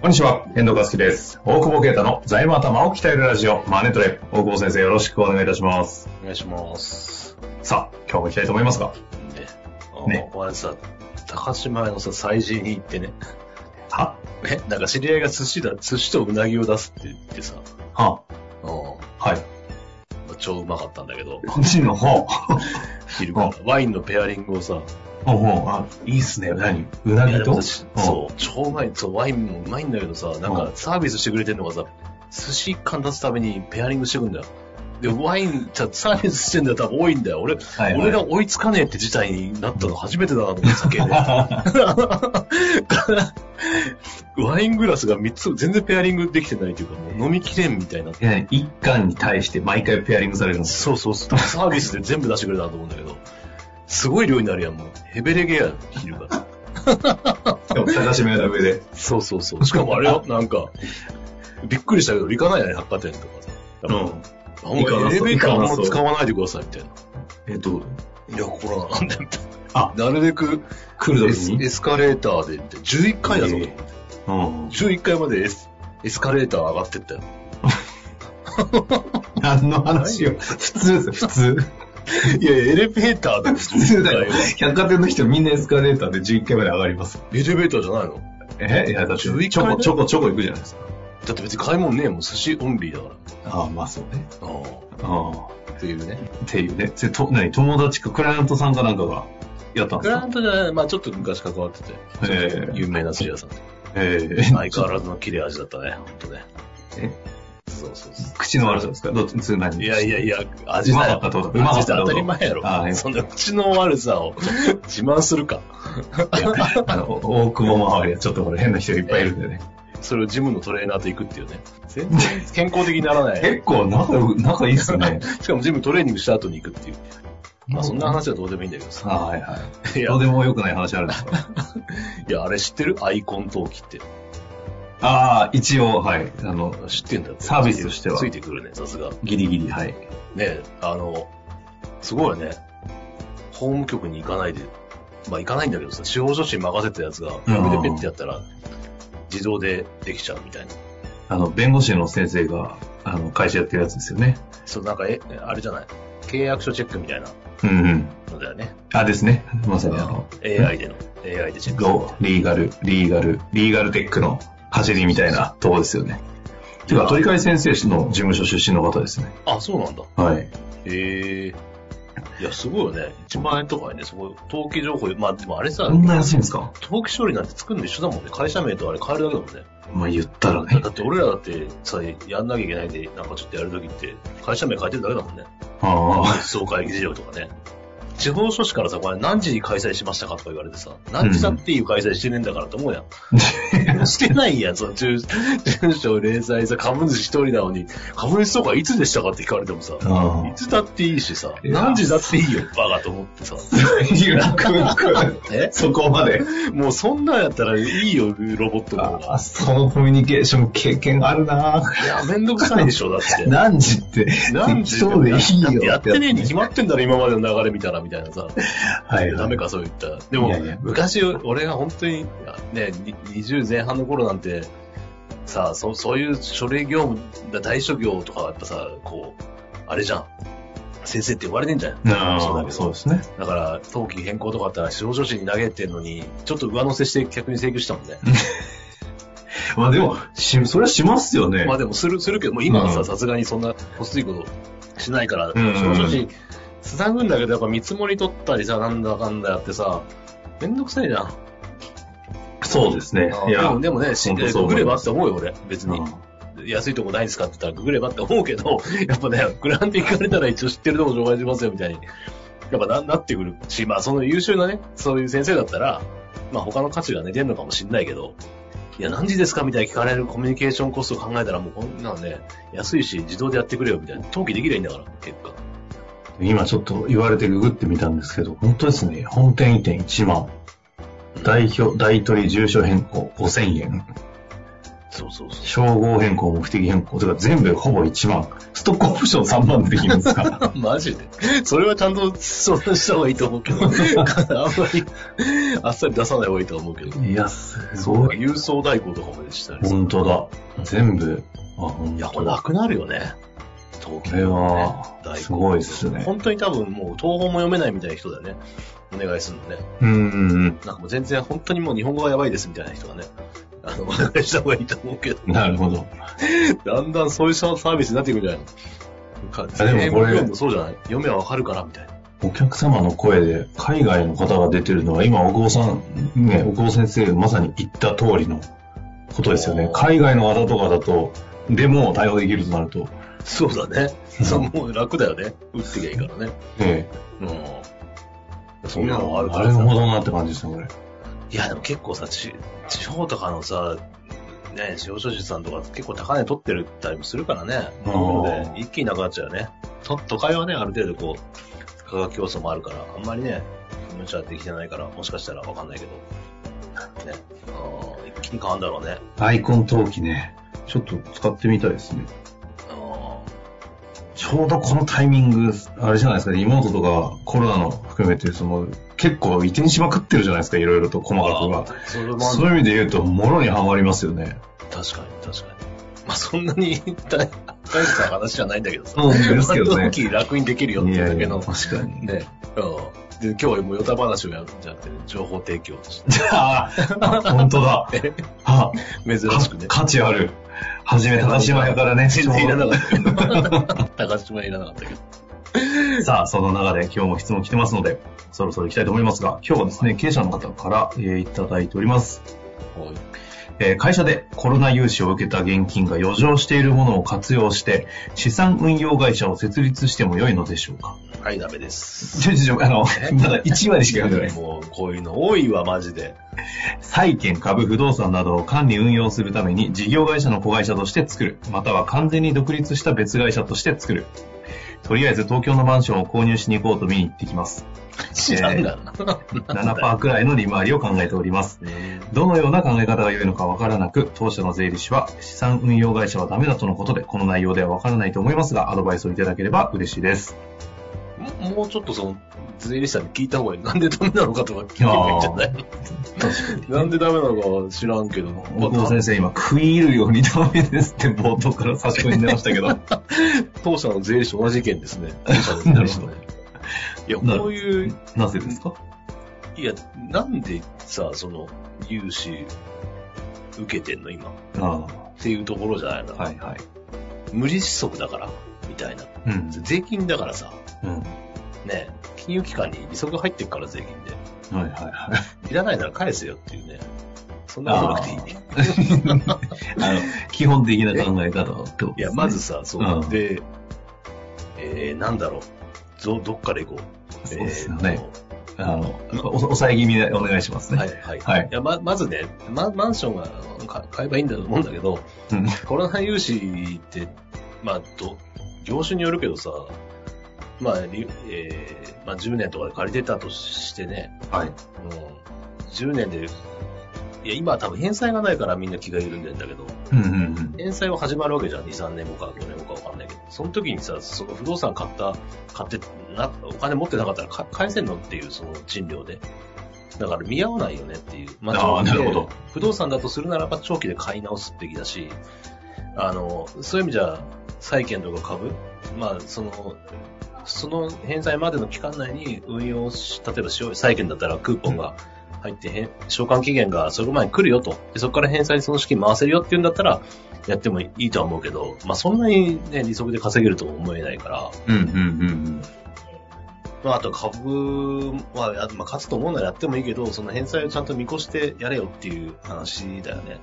こんにちは、遠藤和樹です。大久保啓太の財務頭を鍛えるラジオ、マネトレ。大久保先生、よろしくお願いいたします。お願いします。さあ、今日も行きたいと思いますが。ね。あねこれさ、高島屋のさ、催事に行ってね、は？え、なんか知り合いが寿司だ、寿司とうなぎを出すって言ってさ、はうん。はい。超うまかったんだけど、こっちの方。昼から。ワインのペアリングをさ、ほうほう、あ、いいっすね。何？うないぎとそう、超うまい、そう、ワインもうまいんだけどさ、なんかサービスしてくれてんのがさ、寿司一貫出すためにペアリングしてくんだよ。で、ワイン、じゃサービスしてんだよ、多分多いんだよ。俺、はいはい俺が追いつかねえって事態になったの初めてだなと思って、酒で。ワイングラスが3つ、全然ペアリングできてないというか、もう飲みきれんみたいな。いや一貫に対して毎回ペアリングされるんです。そうそうそう。サービスで全部出してくれたなと思うんだけど、すごい量になるやん、もう。ヘベレゲや、昼が。しかも高島屋の上で。そうそうそう。しかもあれよ、なんか、びっくりしたけど、行かないよね、百貨店とかさ。うん。あんまエレベーターあんま使わないでください、みたいな。えっと、いや、コロナなんで、みたいあ、な。なるべく、来る時に？エスカレーターでって、11階だぞ、と思ってうん。11階までエスエスカレーター上がってったよ。何の話よ。普通です、普通。いやいや、エレベーターで普通だよ11階は。百貨店の人みんなエスカレーターで11階まで上がります。エレベーターじゃないの？え？いや、だって、11ちょこちょこちょこ行くじゃないですか。だって別に買い物ねえもん、寿司オンリーだかああ、まあそうね。ら。あああ。あ。っていうね。っていうね。それと、何友達か、クライアントさんかなんかがやったんですか？クライアントじゃない、まあちょっと昔関わってて、ええ有名な寿司屋さんで。ええ相変わらずの切れ味だったね、ほんとね。え？そうそうそ口の悪さですか？どっち、何う。いやいやいや、味だよ。うまかった当たり前やろ。そんな口の悪さを 自慢するか。いや、あの、大久保周りはちょっとこれ変な人いっぱいいるんでね。それをジムのトレーナーと行くっていうね。全然健康的にならない。結構仲仲いいっすね。しかもジムトレーニングした後に行くっていう。まあそんな話はどうでもいいんだけどさ。はいはい。どう、でもよくない話あるんですか？いやあれ知ってる？アイコン陶器って。ああ、一応、はい。あの、知ってんだサービスとしてはついてくるね、さすが。ギリギリ、はい。ねあの、すごいよね。法務局に行かないで、まあ行かないんだけどさ、司法書士に任せたやつが、うん紙でペッてやったら、自動でできちゃうみたいな。あの、弁護士の先生が、あの、会社やってるやつですよね。そう、なんか、え、あれじゃない契約書チェックみたいなうんうん。のだよね。あ、ですね。まさにあの、AI での、AI でチェックリーガル、リーガル、リーガルテックの走りみたいなとこですよね。ていうか、鳥飼先生の事務所出身の方ですね。あ、そうなんだ。はい。へえ。いや、すごいよね。1万円とかね、すごい、登記情報、まあでもあれさこ、んな安いんですか？登記処理なんて作るの一緒だもんね。会社名とあれ変えるだけだもんね。まあ言ったらねだ。って俺らだってさ、やんなきゃいけないで、なんかちょっとやるときって、会社名変えてるだけだもんね。あ総会議事録とかね。地方書士からさ、これ何時に開催しましたかとか言われてさ、何時だっていう開催してねえんだからと思うやん。してないやん、その住住所連載さ、株主一人なのに、株主総会いつでしたかって聞かれてもさ、いつだっていいしさ、何時だっていいよ、バカと思ってさ。あ。ゆらくんくん。え？そこまで。もうそんなんやったらいいよ、ロボットの方あが。そのコミュニケーション経験あるないや、めんどくさいでしょ、だって。何時って、何時適当でいいよだってやってねえに決まってんだろ、今までの流れ見たら、みたいなさ。はい、ダメか、そう言ったら。でもいやいや、昔、俺が本当に、ね、に20前半の頃なんて、さそ、そういう書類業務、大諸業とかやっぱさ、こう、あれじゃん。先生って呼ばれてんじゃん。ああ、そうだけど。そうですね。だから、登記変更とかあったら、司法書士に投げてんのに、ちょっと上乗せして客に請求したもんね。まあでも、し、それはしますよね。まあでも、する、するけど、もう今はさ、うんさすがにそんな、こついことしないから、んうん司法書士、つなぐんだけど、やっぱ見積もり取ったりさ、なんだかんだやってさ、めんどくさいじゃん。そうですね。いやでも、でもね、し本当そうググれ思いますばって思うよ、俺。別に。安いとこないですかって言ったらググればって思うけど、やっぱね、グラント行かれたら一応知ってるとこ紹介しますよ、みたいにやっぱななってくるし、まあその優秀なね、そういう先生だったら、まあ他の価値がね、出るのかもしれないけど、いや、何時ですかみたいに聞かれるコミュニケーションコストを考えたらもうこんなのね、安いし自動でやってくれよみたいな。登記できりゃいいんだから、結果。今ちょっと言われてググってみたんですけど、本当ですね。本店移転1万。代表、大取り住所変更5000円。そうそうそう。称号変更、目的変更。とか全部ほぼ1万。ストックオプション3万でできるんですか？マジでそれはちゃんと相談した方がいいと思うけど、あんまりあっさり出さない方がいいと思うけど。いや、すそう、ごい。郵送代行とかもでしたりさ本当だ。全部。あ、本いや、こ。れなくなるよね。登記これは代行すごいっすね本当に多分もう東本も読めないみたいな人だよね。お願いするのね。うんうんうん。なんかもう全然本当にもう日本語がやばいですみたいな人はね。あの、お願いした方がいいと思うけど。なるほど。だんだんそういうサービスになっていくんじゃないのかやでもこれもそうじゃない？読めばわかるからみたいな。お客様の声で海外の方が出てるのは今、大久保さん、ね、大久保先生まさに言った通りのことですよね。海外の方とかだと、でも対応できるとなると、そうだね。うんそう、もう楽だよね。打ってきゃいいからね。えうん。え、そんなのあるかなるらさほどなって感じですね、これ。いや、でも結構さ、地地方とかのさ、ね、司法書士さんとか結構高値取ってるったりもするからね。あーなので、一気になくなっちゃうよね。と都会はね、ある程度こう、価格競争もあるから、あんまりね、無茶できてないから、もしかしたらわかんないけど。ね。あー一気に変わるんだろうね。アイコン登記ね、ちょっと使ってみたいですね。あちょうどこのタイミング、あれじゃないですか、リモートとかコロナの含めて、その、結構移転しまくってるじゃないですか、いろいろと細かくが。ーそういう意味で言うと、もろにハマりますよね。確かに、確かに。まあ、そんなに 大大した話じゃないんだけどさ。そうですけどね楽にできるよっていうだけの。確かに。ね。うん。で、今日はもうヨタ話をやるんじゃなくて、情報提供として。あ あ、本当だ。珍しくね。価値ある。はじめ、高島屋からね。全然いらなかった。高島いらなかったけど。さあ、その中で今日も質問来てますので、そろそろ行きたいと思いますが、今日はですね、経営者の方から、えーいただいております。はいえー会社でコロナ融資を受けた現金が余剰しているものを活用して、資産運用会社を設立しても良いのでしょうか？はい、ダメです。ちょちょちょ、あの、まだ1割しか読んでない。もう、こういうの多いわ、マジで。債券、株、不動産などを管理運用するために事業会社の子会社として作る。または完全に独立した別会社として作る。とりあえず東京のマンションを購入しに行こうと見に行ってきます。知らんがな。7%くらいの利回りを考えております。うんどのような考え方が良いのかわからなく、当社の税理士は資産運用会社はダメだとのことで、この内容ではわからないと思いますが、アドバイスをいただければ嬉しいです。ももうちょっとその、税理士さんに聞いた方がいい。なんでダメなのかとか聞けばいいんじゃない？確かに。なんでダメなのか知らんけど。大久保先生、今、食い入るようにダメですって冒頭から差し込んでましたけど。当社の税理士と同じ意見ですね。当社の税理士とね。いや、こういう、なぜですか？いや、なんでさ、その、融資受けてんの？今。っあていうところじゃないの。あ、はいはい。無利子息だから、みたいな。うん。税金だからさ、うん。ね、金融機関に利息入ってるから税金で。はいはいはい。いらないなら返せよっていうね。そんなことなくていい。あの、基本的な考え方ってことですねいや、まずさ、そう、うんで、えー、なんだろう。ぞどっから行こう。そうですよねえーあの、お抑え気味でお願いしますね。とはい、はい。はいいや、ま、まずね、ま、マンションが買えばいいんだと思うんだけど、うんコロナ融資って、まあ、ど、業種によるけどさ、まあ、りえー、まあ、10年とかで借りてたとしてね、はい。うん、10年で、いや、今は多分返済がないからみんな気が緩んでんだけど、うんうんうん。返済は始まるわけじゃん、2、3年後か4年後かわかんないけど、その時にさ、その不動産買った、買って、な、お金持ってなかったらか返せんのっていう、その賃料で。だから見合わないよねっていう。まあー長期でなるほど不動産だとするならば長期で買い直すべきだし、あの、そういう意味じゃ、債券とか株、まあ、その、その返済までの期間内に運用し、例えば債券だったらクーポンが入って償還期限がその前に来るよと。で、そこから返済にその資金回せるよっていうんだったら、やってもいいとは思うけど、まあそんなにね、利息で稼げるとも思えないから、うんうんうんまああと株は、やまあ勝つと思うならやってもいいけど、その返済をちゃんと見越してやれよっていう話だよね。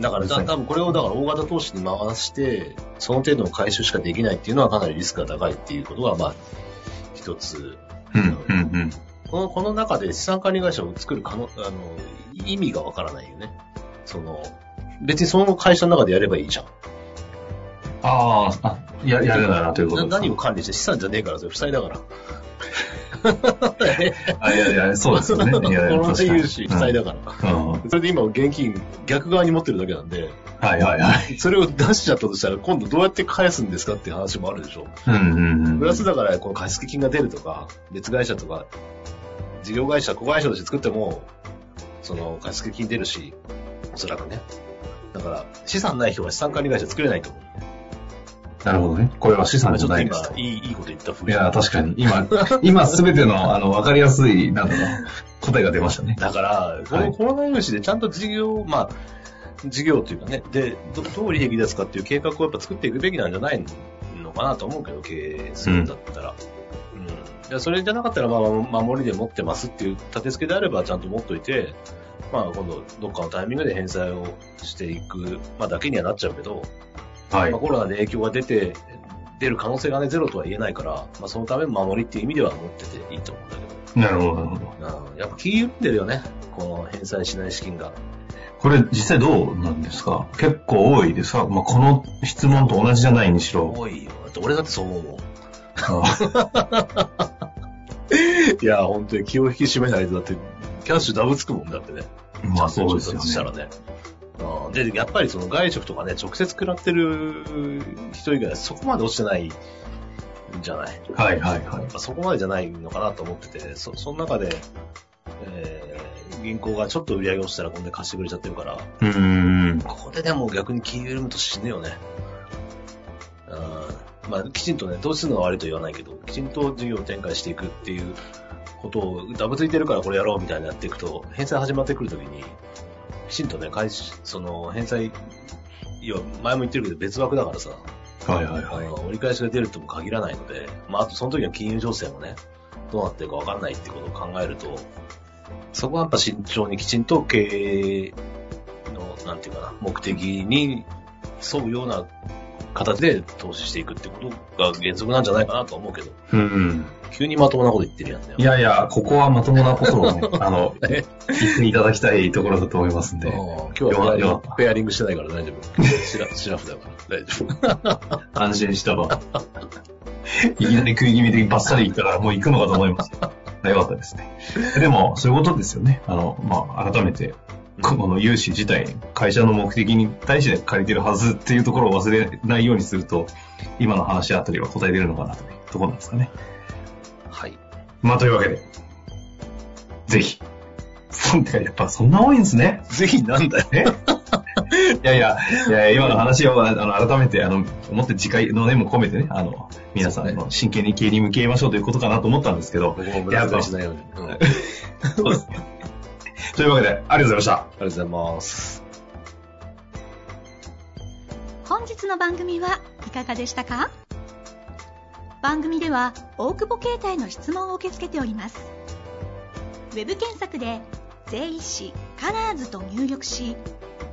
だから、だ多分これをだから大型投資に回して、その程度の回収しかできないっていうのはかなりリスクが高いっていうことが、まあ、一つ。うん、うん、うん。この、この中で資産管理会社を作る可能、あの、意味がわからないよね。その、別にその会社の中でやればいいじゃん。ああ、あ、や、やるならということ何を管理して資産じゃねえから、それ負債だから。あ、いやいや、そうですよね。いやいや この確かに融資、負債だから。うん。うんそれで今現金逆側に持ってるだけなんで、はいはいはい。それを出しちゃったとしたら今度どうやって返すんですかっていう話もあるでしょ。うんうんうん。プラスだからこの貸付金が出るとか、別会社とか、事業会社、子会社として作っても、その貸付金出るし、おそらくね。だから資産ない人は資産管理会社作れないと思う。なるほどね。これは資産じゃないですと。今いい、いいこと言ったふいや、確かに。今、今すべての、あの、わかりやすい、なんだろう、答えが出ましたね。だから、こはいのコロナ融資でちゃんと事業、まあ、事業というかね、で、どどう利益出すかっていう計画をやっぱ作っていくべきなんじゃないのかなと思うけど、経営するんだったら。うん。いやそれじゃなかったら、まあ、守りで持ってますっていう立て付けであれば、ちゃんと持っといて、まあ、今度、どっかのタイミングで返済をしていく、まあ、だけにはなっちゃうけど、はいまあ、。コロナで影響が出て、出る可能性がね、ゼロとは言えないから、まあ、そのための守りっていう意味では持ってていいと思うんだけど。なるほど、なるほど。うんやっぱ気緩んでるよね。この返済しない資金が。これ、実際どうなんですか？結構多いですか？まあ、この質問と同じじゃないにしろ。多いよ。だって俺だってそう思うもん。あ いや、本当に気を引き締めないと、だって、キャッシュダブつくもんだってね。まあ、そうですよね。したらね。うんで、やっぱりその外食とかね、直接食らってる人以外はそこまで落ちてないんじゃない？はいはいはいやっ。ぱそこまでじゃないのかなと思ってて、そ、その中で、えー、銀行がちょっと売り上げ落ちたら今度で貸してくれちゃってるから、うーん。ここででも逆に気緩むと死ぬよね。うんまあ、きちんとね、どうするのは悪いと言わないけど、きちんと事業を展開していくっていうことを、ダブついてるからこれやろうみたいなやっていくと、返済始まってくるときに、きちんとね、返し、その、返済、要は前も言ってるけど別枠だからさ、はいはいあはい。の折り返しが出るとも限らないので、まあ、あとその時の金融情勢もね、どうなってるかわからないってことを考えると、そこはやっぱ慎重にきちんと経営の、なんていうかな、目的に沿うような形で投資していくってことが原則なんじゃないかなと思うけど、うんうん。急にまともなこと言ってるやんね。いやいや、ここはまともなことをね、あの、え言っていただきたいところだと思いますんで。今日はペアリンよグしてないから大丈夫。シ ラシラフだから大丈夫。安心したわ。いきなり食い気味でバッサリ行ったからもう行くのかと思います。よかったですね。でも、そういうことですよね。あの、まあ、改めて、この融資自体、会社の目的に対して借りてるはずっていうところを忘れないようにすると、今の話あたりは答えれるのかなというところなんですかね。はい。まあ、というわけで、ぜひ。そうてか、やっぱそんな多いんですね。ぜひなんだよ。えいやいや、いや今の話をあの改めて、あの、思って次回の念も込めてね、あの、皆さん、あの真剣に経営に向き合いましょうということかなと思ったんですけど、僕も無駄遣いしないように。そうですね。というわけで、ありがとうございました。がとうございます。本日の番組はいかがでしたか？番組では大久保携帯の質問を受け付けておりますウェブ検索で「税理士カラーズと入力し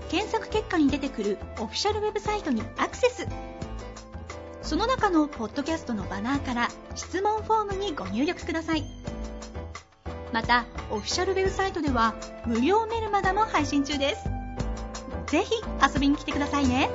検索結果に出てくるオフィシャルウェブサイトにアクセスその中のポッドキャストのバナーから質問フォームにご入力くださいまたオフィシャルウェブサイトでは無料メルマガも配信中です。ぜひ遊びに来てくださいね。